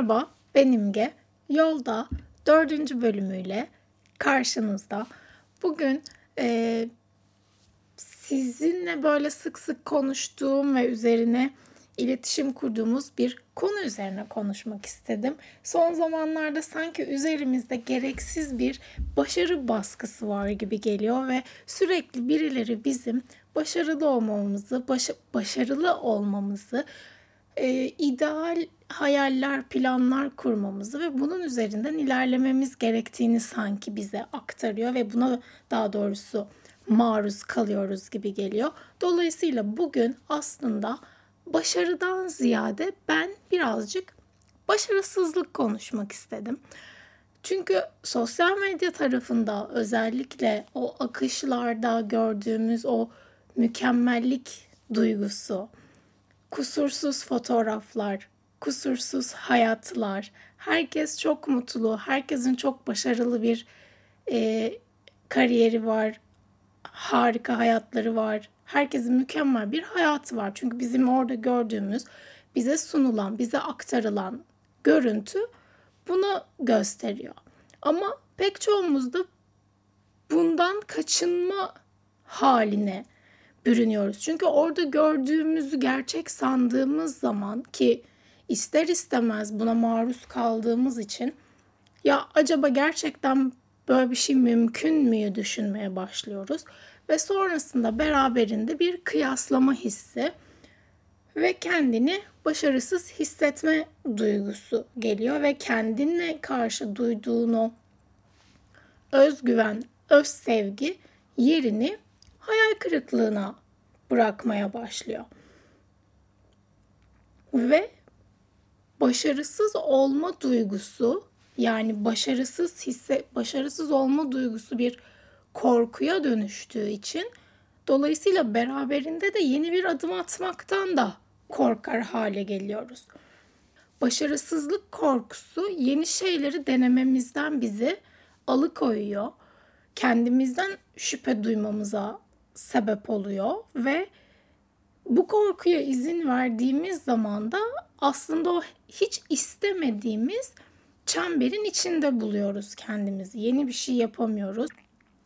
Merhaba, ben İmge. Yolda dördüncü bölümüyle karşınızda. Bugün e, sizinle böyle sık sık konuştuğum ve üzerine iletişim kurduğumuz bir konu üzerine konuşmak istedim. Son zamanlarda sanki üzerimizde gereksiz bir başarı baskısı var gibi geliyor ve sürekli birileri bizim başarılı olmamızı, baş, başarılı olmamızı, e, ideal hayaller, planlar kurmamızı ve bunun üzerinden ilerlememiz gerektiğini sanki bize aktarıyor ve buna daha doğrusu maruz kalıyoruz gibi geliyor. Dolayısıyla bugün aslında başarıdan ziyade ben birazcık başarısızlık konuşmak istedim. Çünkü sosyal medya tarafında özellikle o akışlarda gördüğümüz o mükemmellik duygusu, kusursuz fotoğraflar, kusursuz hayatlar, herkes çok mutlu, herkesin çok başarılı bir e, kariyeri var, harika hayatları var, herkesin mükemmel bir hayatı var. Çünkü bizim orada gördüğümüz, bize sunulan, bize aktarılan görüntü bunu gösteriyor. Ama pek çoğumuz da bundan kaçınma haline bürünüyoruz. Çünkü orada gördüğümüzü gerçek sandığımız zaman ki ister istemez buna maruz kaldığımız için ya acaba gerçekten böyle bir şey mümkün müyü düşünmeye başlıyoruz ve sonrasında beraberinde bir kıyaslama hissi ve kendini başarısız hissetme duygusu geliyor ve kendine karşı duyduğun o özgüven, öz sevgi yerini hayal kırıklığına bırakmaya başlıyor. Ve başarısız olma duygusu yani başarısız hisse başarısız olma duygusu bir korkuya dönüştüğü için dolayısıyla beraberinde de yeni bir adım atmaktan da korkar hale geliyoruz. Başarısızlık korkusu yeni şeyleri denememizden bizi alıkoyuyor. Kendimizden şüphe duymamıza sebep oluyor ve bu korkuya izin verdiğimiz zaman da aslında o hiç istemediğimiz çemberin içinde buluyoruz kendimizi. Yeni bir şey yapamıyoruz.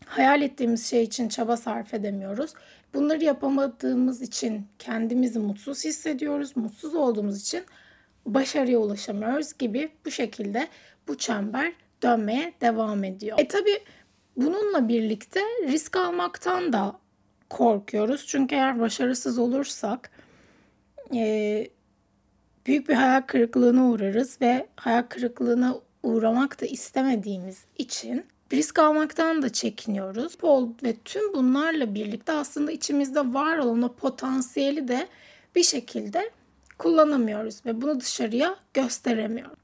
Hayal ettiğimiz şey için çaba sarf edemiyoruz. Bunları yapamadığımız için kendimizi mutsuz hissediyoruz. Mutsuz olduğumuz için başarıya ulaşamıyoruz gibi bu şekilde bu çember dönmeye devam ediyor. E tabi bununla birlikte risk almaktan da korkuyoruz. Çünkü eğer başarısız olursak e, büyük bir hayal kırıklığına uğrarız ve hayal kırıklığına uğramak da istemediğimiz için risk almaktan da çekiniyoruz. Ve tüm bunlarla birlikte aslında içimizde var olan o potansiyeli de bir şekilde kullanamıyoruz ve bunu dışarıya gösteremiyoruz.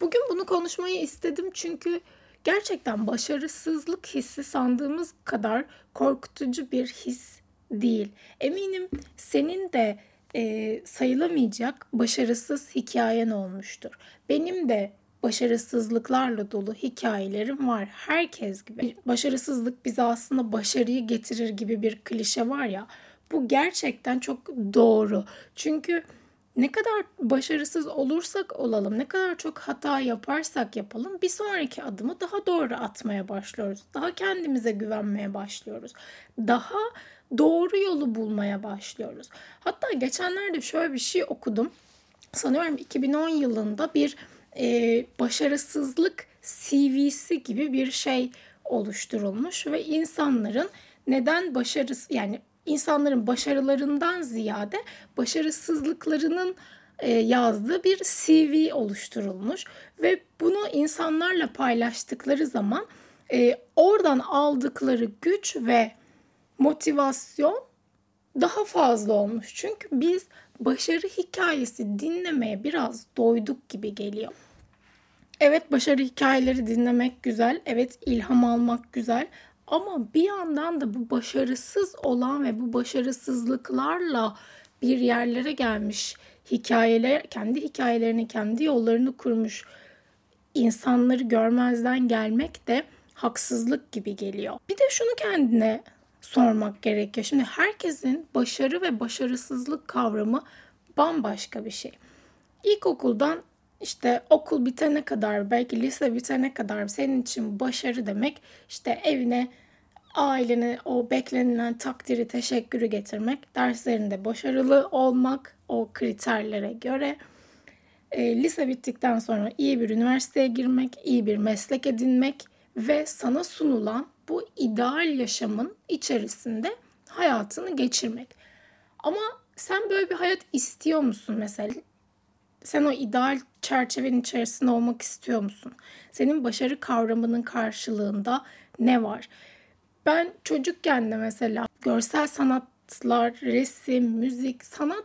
Bugün bunu konuşmayı istedim çünkü gerçekten başarısızlık hissi sandığımız kadar korkutucu bir his değil. Eminim senin de e, sayılamayacak başarısız hikayen olmuştur. Benim de başarısızlıklarla dolu hikayelerim var. Herkes gibi. Başarısızlık bize aslında başarıyı getirir gibi bir klişe var ya. Bu gerçekten çok doğru. Çünkü ne kadar başarısız olursak olalım, ne kadar çok hata yaparsak yapalım bir sonraki adımı daha doğru atmaya başlıyoruz. Daha kendimize güvenmeye başlıyoruz. Daha doğru yolu bulmaya başlıyoruz. Hatta geçenlerde şöyle bir şey okudum. Sanıyorum 2010 yılında bir e, başarısızlık CV'si gibi bir şey oluşturulmuş ve insanların neden başarısı yani insanların başarılarından ziyade başarısızlıklarının e, yazdığı bir CV oluşturulmuş ve bunu insanlarla paylaştıkları zaman e, oradan aldıkları güç ve motivasyon daha fazla olmuş. Çünkü biz başarı hikayesi dinlemeye biraz doyduk gibi geliyor. Evet başarı hikayeleri dinlemek güzel. Evet ilham almak güzel. Ama bir yandan da bu başarısız olan ve bu başarısızlıklarla bir yerlere gelmiş hikayeler, kendi hikayelerini, kendi yollarını kurmuş insanları görmezden gelmek de haksızlık gibi geliyor. Bir de şunu kendine sormak gerekiyor. Şimdi herkesin başarı ve başarısızlık kavramı bambaşka bir şey. İlkokuldan işte okul bitene kadar belki lise bitene kadar senin için başarı demek işte evine ailene o beklenilen takdiri teşekkürü getirmek, derslerinde başarılı olmak o kriterlere göre e, lise bittikten sonra iyi bir üniversiteye girmek, iyi bir meslek edinmek ve sana sunulan bu ideal yaşamın içerisinde hayatını geçirmek. Ama sen böyle bir hayat istiyor musun mesela? Sen o ideal çerçevenin içerisinde olmak istiyor musun? Senin başarı kavramının karşılığında ne var? Ben çocukken de mesela görsel sanatlar, resim, müzik, sanat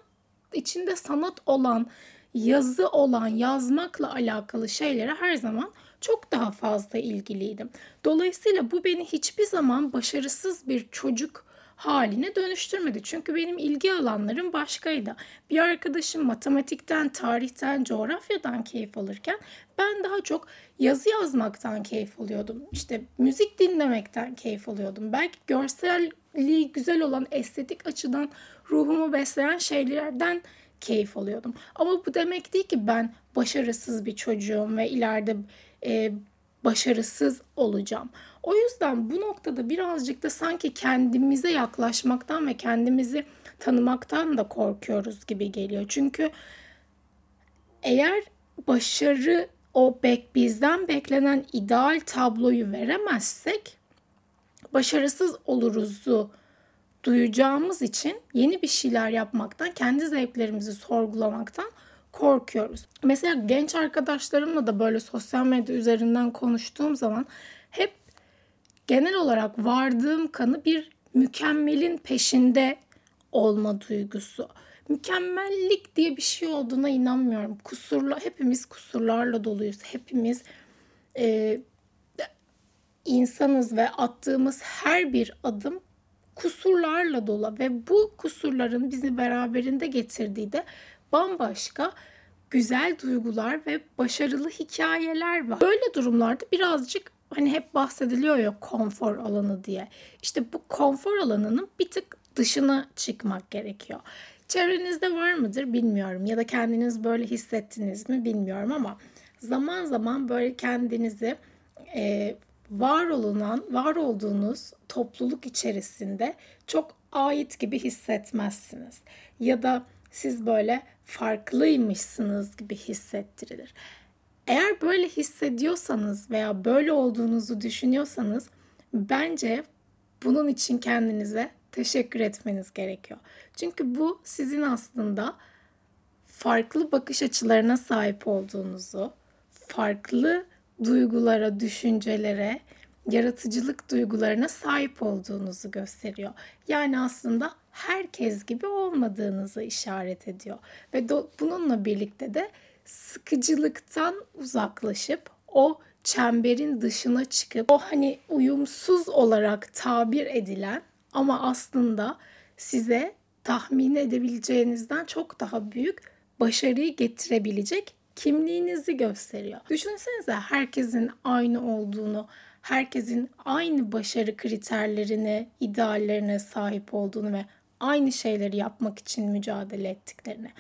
içinde sanat olan, yazı olan, yazmakla alakalı şeylere her zaman çok daha fazla ilgiliydim. Dolayısıyla bu beni hiçbir zaman başarısız bir çocuk haline dönüştürmedi. Çünkü benim ilgi alanlarım başkaydı. Bir arkadaşım matematikten, tarihten, coğrafyadan keyif alırken ben daha çok yazı yazmaktan keyif alıyordum. İşte müzik dinlemekten keyif alıyordum. Belki görselliği güzel olan estetik açıdan ruhumu besleyen şeylerden keyif alıyordum. Ama bu demek değil ki ben başarısız bir çocuğum ve ileride e, başarısız olacağım. O yüzden bu noktada birazcık da sanki kendimize yaklaşmaktan ve kendimizi tanımaktan da korkuyoruz gibi geliyor. Çünkü eğer başarı o bek bizden beklenen ideal tabloyu veremezsek başarısız oluruzu duyacağımız için yeni bir şeyler yapmaktan, kendi zevklerimizi sorgulamaktan korkuyoruz. Mesela genç arkadaşlarımla da böyle sosyal medya üzerinden konuştuğum zaman hep genel olarak vardığım kanı bir mükemmelin peşinde olma duygusu. Mükemmellik diye bir şey olduğuna inanmıyorum. Kusurla hepimiz kusurlarla doluyuz. Hepimiz e, insanız ve attığımız her bir adım kusurlarla dolu ve bu kusurların bizi beraberinde getirdiği de bambaşka güzel duygular ve başarılı hikayeler var. Böyle durumlarda birazcık hani hep bahsediliyor ya konfor alanı diye. İşte bu konfor alanının bir tık dışına çıkmak gerekiyor. Çevrenizde var mıdır bilmiyorum ya da kendiniz böyle hissettiniz mi bilmiyorum ama zaman zaman böyle kendinizi e, var olunan, var olduğunuz topluluk içerisinde çok ait gibi hissetmezsiniz. Ya da siz böyle farklıymışsınız gibi hissettirilir. Eğer böyle hissediyorsanız veya böyle olduğunuzu düşünüyorsanız bence bunun için kendinize teşekkür etmeniz gerekiyor. Çünkü bu sizin aslında farklı bakış açılarına sahip olduğunuzu, farklı duygulara, düşüncelere, yaratıcılık duygularına sahip olduğunuzu gösteriyor. Yani aslında herkes gibi olmadığınızı işaret ediyor. Ve do- bununla birlikte de sıkıcılıktan uzaklaşıp o çemberin dışına çıkıp o hani uyumsuz olarak tabir edilen ama aslında size tahmin edebileceğinizden çok daha büyük başarıyı getirebilecek kimliğinizi gösteriyor. Düşünsenize herkesin aynı olduğunu, herkesin aynı başarı kriterlerine, ideallerine sahip olduğunu ve aynı şeyleri yapmak için mücadele ettiklerini.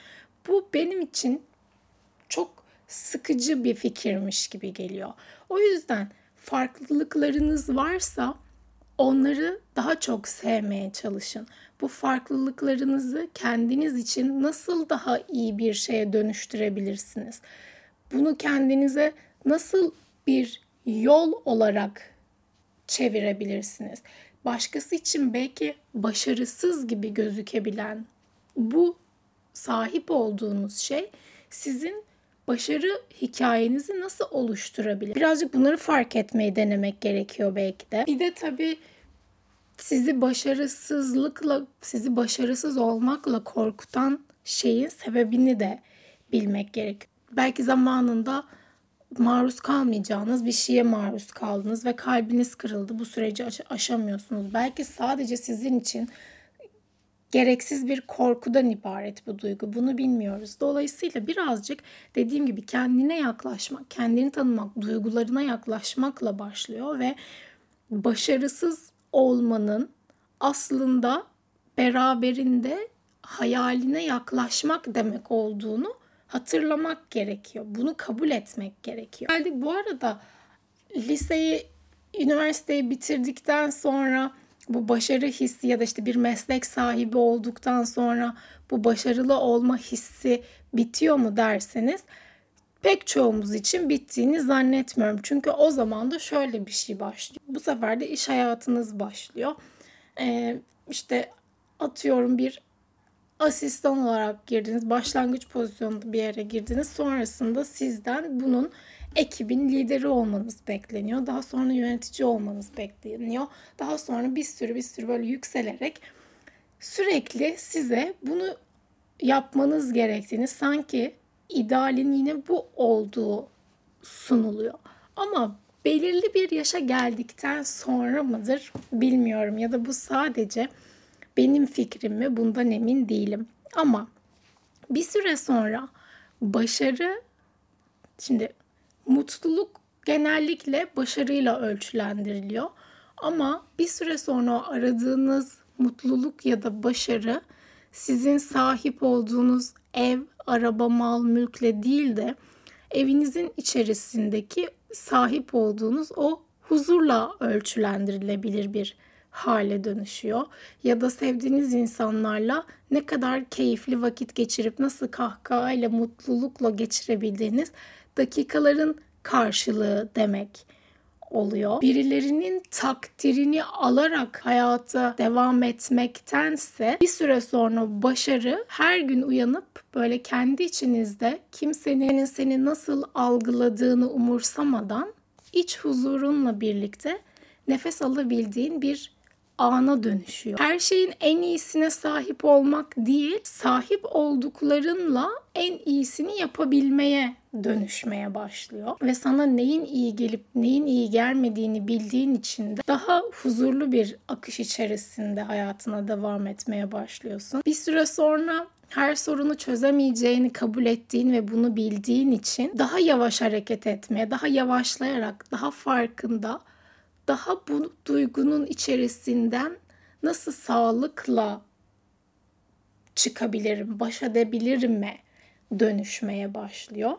Bu benim için çok sıkıcı bir fikirmiş gibi geliyor. O yüzden farklılıklarınız varsa onları daha çok sevmeye çalışın. Bu farklılıklarınızı kendiniz için nasıl daha iyi bir şeye dönüştürebilirsiniz? Bunu kendinize nasıl bir yol olarak çevirebilirsiniz? Başkası için belki başarısız gibi gözükebilen bu sahip olduğunuz şey sizin başarı hikayenizi nasıl oluşturabilir? Birazcık bunları fark etmeyi denemek gerekiyor belki de. Bir de tabii sizi başarısızlıkla, sizi başarısız olmakla korkutan şeyin sebebini de bilmek gerekiyor. Belki zamanında maruz kalmayacağınız bir şeye maruz kaldınız ve kalbiniz kırıldı. Bu süreci aş- aşamıyorsunuz. Belki sadece sizin için gereksiz bir korkudan ibaret bu duygu. Bunu bilmiyoruz. Dolayısıyla birazcık dediğim gibi kendine yaklaşmak, kendini tanımak, duygularına yaklaşmakla başlıyor ve başarısız olmanın aslında beraberinde hayaline yaklaşmak demek olduğunu hatırlamak gerekiyor. Bunu kabul etmek gerekiyor. Yani bu arada liseyi, üniversiteyi bitirdikten sonra bu başarı hissi ya da işte bir meslek sahibi olduktan sonra bu başarılı olma hissi bitiyor mu derseniz pek çoğumuz için bittiğini zannetmiyorum. Çünkü o zaman da şöyle bir şey başlıyor. Bu sefer de iş hayatınız başlıyor. Ee, işte atıyorum bir asistan olarak girdiniz. Başlangıç pozisyonunda bir yere girdiniz. Sonrasında sizden bunun ekibin lideri olmanız bekleniyor. Daha sonra yönetici olmanız bekleniyor. Daha sonra bir sürü bir sürü böyle yükselerek sürekli size bunu yapmanız gerektiğini sanki idealin yine bu olduğu sunuluyor. Ama belirli bir yaşa geldikten sonra mıdır bilmiyorum ya da bu sadece benim fikrim mi bundan emin değilim. Ama bir süre sonra başarı şimdi mutluluk genellikle başarıyla ölçülendiriliyor. Ama bir süre sonra aradığınız mutluluk ya da başarı sizin sahip olduğunuz ev, araba, mal, mülkle değil de evinizin içerisindeki sahip olduğunuz o huzurla ölçülendirilebilir bir hale dönüşüyor. Ya da sevdiğiniz insanlarla ne kadar keyifli vakit geçirip nasıl kahkahayla, mutlulukla geçirebildiğiniz dakikaların karşılığı demek oluyor. Birilerinin takdirini alarak hayata devam etmektense bir süre sonra başarı her gün uyanıp böyle kendi içinizde kimsenin seni nasıl algıladığını umursamadan iç huzurunla birlikte nefes alabildiğin bir ana dönüşüyor. Her şeyin en iyisine sahip olmak değil, sahip olduklarınla en iyisini yapabilmeye dönüşmeye başlıyor. Ve sana neyin iyi gelip neyin iyi gelmediğini bildiğin için de daha huzurlu bir akış içerisinde hayatına devam etmeye başlıyorsun. Bir süre sonra her sorunu çözemeyeceğini kabul ettiğin ve bunu bildiğin için daha yavaş hareket etmeye, daha yavaşlayarak, daha farkında daha bu duygunun içerisinden nasıl sağlıkla çıkabilirim, baş edebilirim mi dönüşmeye başlıyor.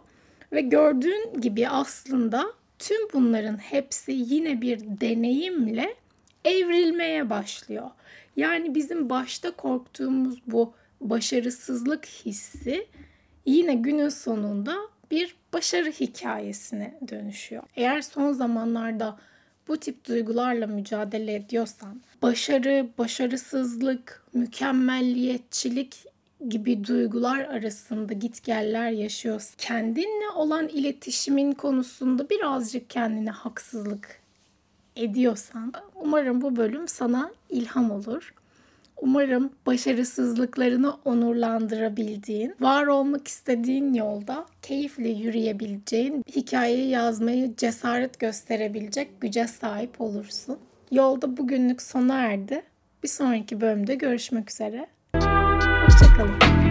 Ve gördüğün gibi aslında tüm bunların hepsi yine bir deneyimle evrilmeye başlıyor. Yani bizim başta korktuğumuz bu başarısızlık hissi yine günün sonunda bir başarı hikayesine dönüşüyor. Eğer son zamanlarda bu tip duygularla mücadele ediyorsan, başarı, başarısızlık, mükemmelliyetçilik gibi duygular arasında gitgeller yaşıyorsan, kendinle olan iletişimin konusunda birazcık kendine haksızlık ediyorsan, umarım bu bölüm sana ilham olur. Umarım başarısızlıklarını onurlandırabildiğin, var olmak istediğin yolda keyifle yürüyebileceğin, hikayeyi yazmayı cesaret gösterebilecek güce sahip olursun. Yolda bugünlük sona erdi. Bir sonraki bölümde görüşmek üzere. Hoşçakalın.